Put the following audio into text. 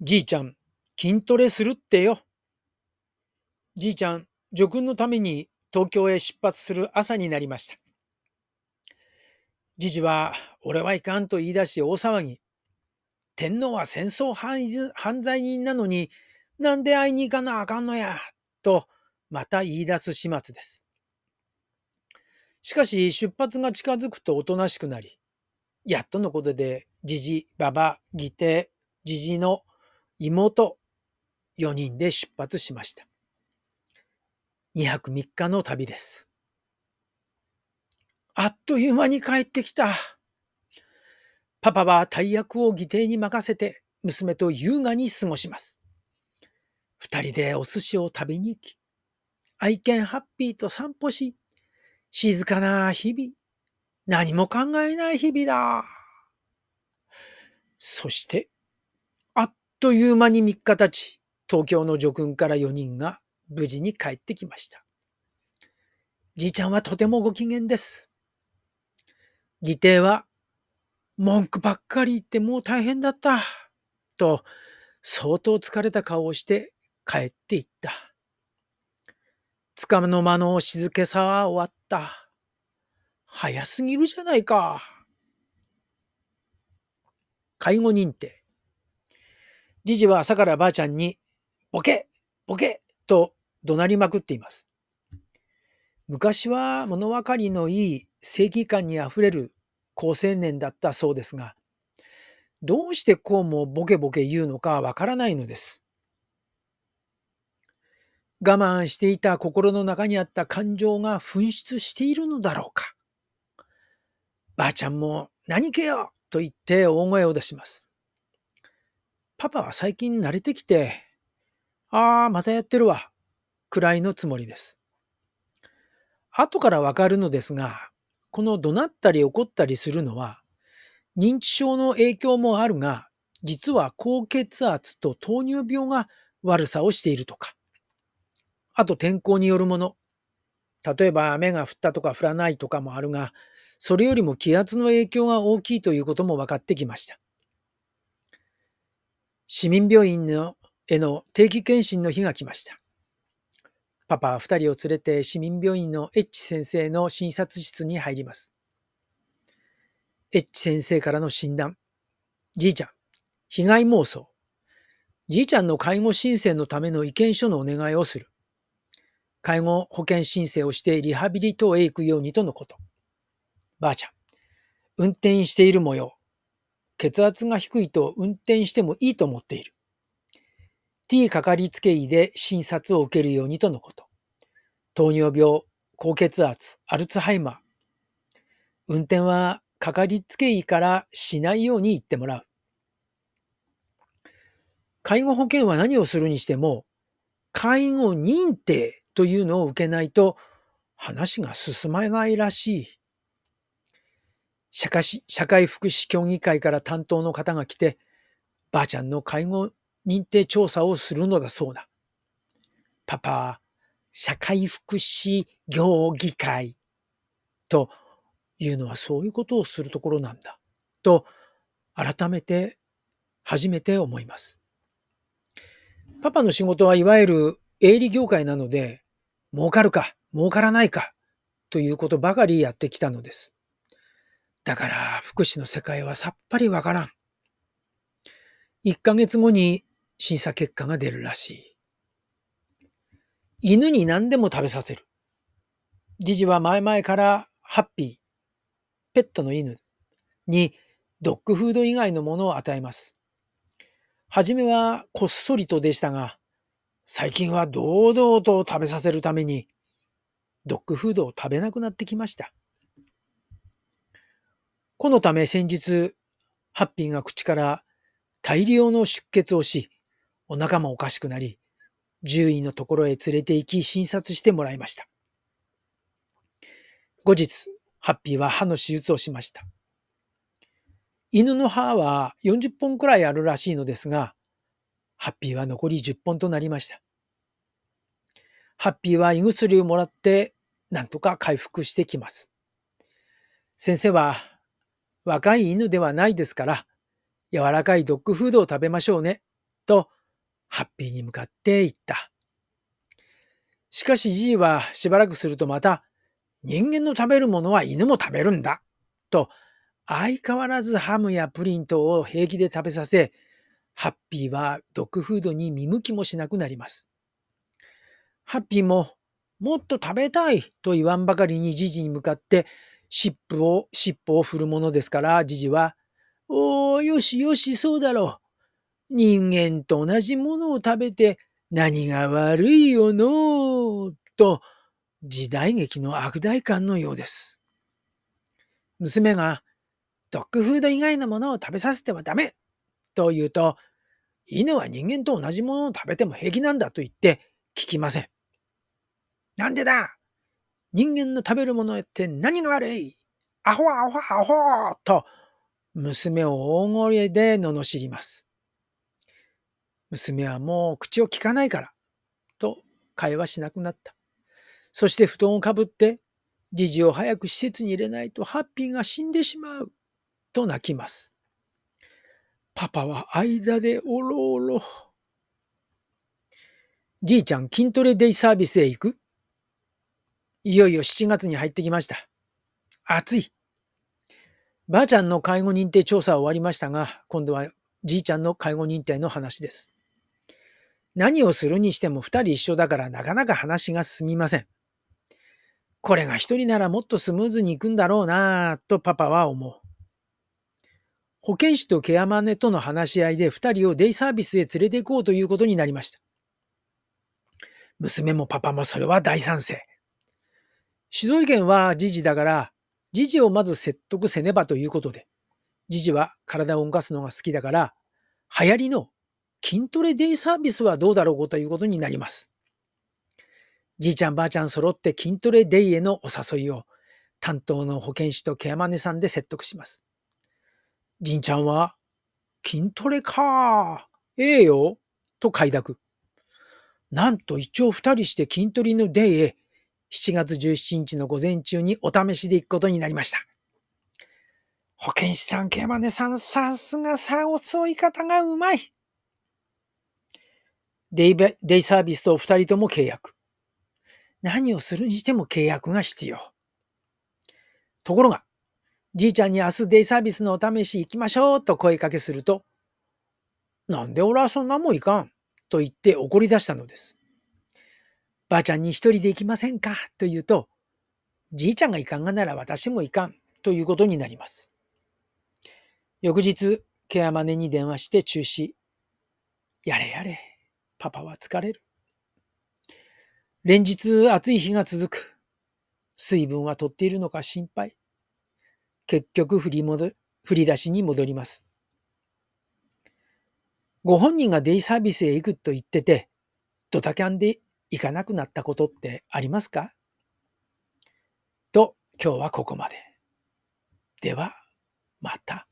じいちゃん、筋トレするってよ。じいちゃん、叙勲のために東京へ出発する朝になりました。じじは、俺はいかんと言い出し大騒ぎ。天皇は戦争犯罪人なのに、なんで会いに行かなあかんのや、と、また言い出す始末です。しかし、出発が近づくとおとなしくなり、やっとのことで、じじ、ばば、義弟、じじの妹、4人で出発しました。2泊3日の旅です。あっという間に帰ってきた。パパは大役を義弟に任せて娘と優雅に過ごします。二人でお寿司を食べに行き、愛犬ハッピーと散歩し、静かな日々、何も考えない日々だ。そして、という間に3日経ち、東京の叙勲から4人が無事に帰ってきました。じいちゃんはとてもご機嫌です。義弟は、文句ばっかり言ってもう大変だった。と、相当疲れた顔をして帰っていった。つかの間の静けさは終わった。早すぎるじゃないか。介護認定。じじは朝からばあちゃんに、ボケボケと怒鳴りまくっています。昔は物分かりのいい正義感にあふれる好青年だったそうですが、どうしてこうもボケボケ言うのかわからないのです。我慢していた心の中にあった感情が噴出しているのだろうか。ばあちゃんも何けよと言って大声を出します。パパは最近慣れてきて、ああ、またやってるわ。くらいのつもりです。後からわかるのですが、この怒鳴ったり怒ったりするのは、認知症の影響もあるが、実は高血圧と糖尿病が悪さをしているとか、あと天候によるもの、例えば雨が降ったとか降らないとかもあるが、それよりも気圧の影響が大きいということも分かってきました。市民病院のへの定期検診の日が来ました。パパは二人を連れて市民病院のエッチ先生の診察室に入ります。エッチ先生からの診断。じいちゃん、被害妄想。じいちゃんの介護申請のための意見書のお願いをする。介護保険申請をしてリハビリ等へ行くようにとのこと。ばあちゃん、運転している模様。血圧が低いと運転してもいいと思っている。T かかりつけ医で診察を受けるようにとのこと。糖尿病、高血圧、アルツハイマー。運転はかかりつけ医からしないように言ってもらう。介護保険は何をするにしても、介護認定というのを受けないと話が進まないらしい。社会社会福祉協議会から担当の方が来て、ばあちゃんの介護認定調査をするのだそうだ。パパ社会福祉協議会というのはそういうことをするところなんだと改めて初めて思います。パパの仕事はいわゆる営利業界なので儲かるか儲からないかということばかりやってきたのです。だから福祉の世界はさっぱりわからん。1ヶ月後に審査結果が出るらしい。犬に何でも食べさせる。ジジは前々からハッピー、ペットの犬にドッグフード以外のものを与えます。はじめはこっそりとでしたが、最近は堂々と食べさせるために、ドッグフードを食べなくなってきました。このため先日、ハッピーが口から大量の出血をし、お腹もおかしくなり、獣医のところへ連れて行き診察してもらいました。後日、ハッピーは歯の手術をしました。犬の歯は40本くらいあるらしいのですが、ハッピーは残り10本となりました。ハッピーは胃薬をもらってなんとか回復してきます。先生は若い犬ではないですから柔らかいドッグフードを食べましょうねとハッピーに向かって言った。しかしじいはしばらくするとまた人間の食べるものは犬も食べるんだと相変わらずハムやプリントを平気で食べさせハッピーはドッグフードに見向きもしなくなります。ハッピーももっと食べたいと言わんばかりにジジに向かって尻尾を、尻尾を振るものですから、ジジは、おー、よしよし、そうだろう。人間と同じものを食べて何が悪いよのと、時代劇の悪代官のようです。娘が、ドッグフード以外のものを食べさせてはダメと言うと、犬は人間と同じものを食べても平気なんだと言って聞きません。なんでだ？人間の食べるものって何が悪い？アホアホアホと娘を大声で罵ります。娘はもう口を聞かないからと会話しなくなった。そして布団をかぶってじじを早く施設に入れないとハッピーが死んでしまうと泣きます。パパは間でおろおろ。じいちゃん筋トレデイサービスへ行くいよいよ7月に入ってきました。暑い。ばあちゃんの介護認定調査は終わりましたが、今度はじいちゃんの介護認定の話です。何をするにしても2人一緒だからなかなか話が進みません。これが1人ならもっとスムーズにいくんだろうなぁとパパは思う。保健師とケアマネとの話し合いで2人をデイサービスへ連れて行こうということになりました。娘もパパもそれは大賛成。主導権はジジだから、ジジをまず説得せねばということで、ジジは体を動かすのが好きだから、流行りの筋トレデイサービスはどうだろうということになります。じいちゃんばあちゃん揃って筋トレデイへのお誘いを担当の保健師とケアマネさんで説得します。じんちゃんは、筋トレかええよと快諾。なんと一応二人して筋トレのデイへ7月17日の午前中にお試しで行くことになりました。保健師さん、ケイマネさん、さすがさ、襲い方がうまい。デイデイサービスと二人とも契約。何をするにしても契約が必要。ところが、じいちゃんに明日デイサービスのお試し行きましょうと声かけすると、なんで俺はそんなもんいかんと言って怒り出したのです。ばあちゃんに一人で行きませんか？と言うと、じいちゃんがいかんがなら私もいかんということになります。翌日、ケアマネに電話して中止。やれやれ、パパは疲れる。連日暑い日が続く。水分はとっているのか心配。結局振り戻振り出しに戻ります。ご本人がデイサービスへ行くと言ってて、ドタキャンで行かなくなったことってありますか？と、今日はここまで。では、また。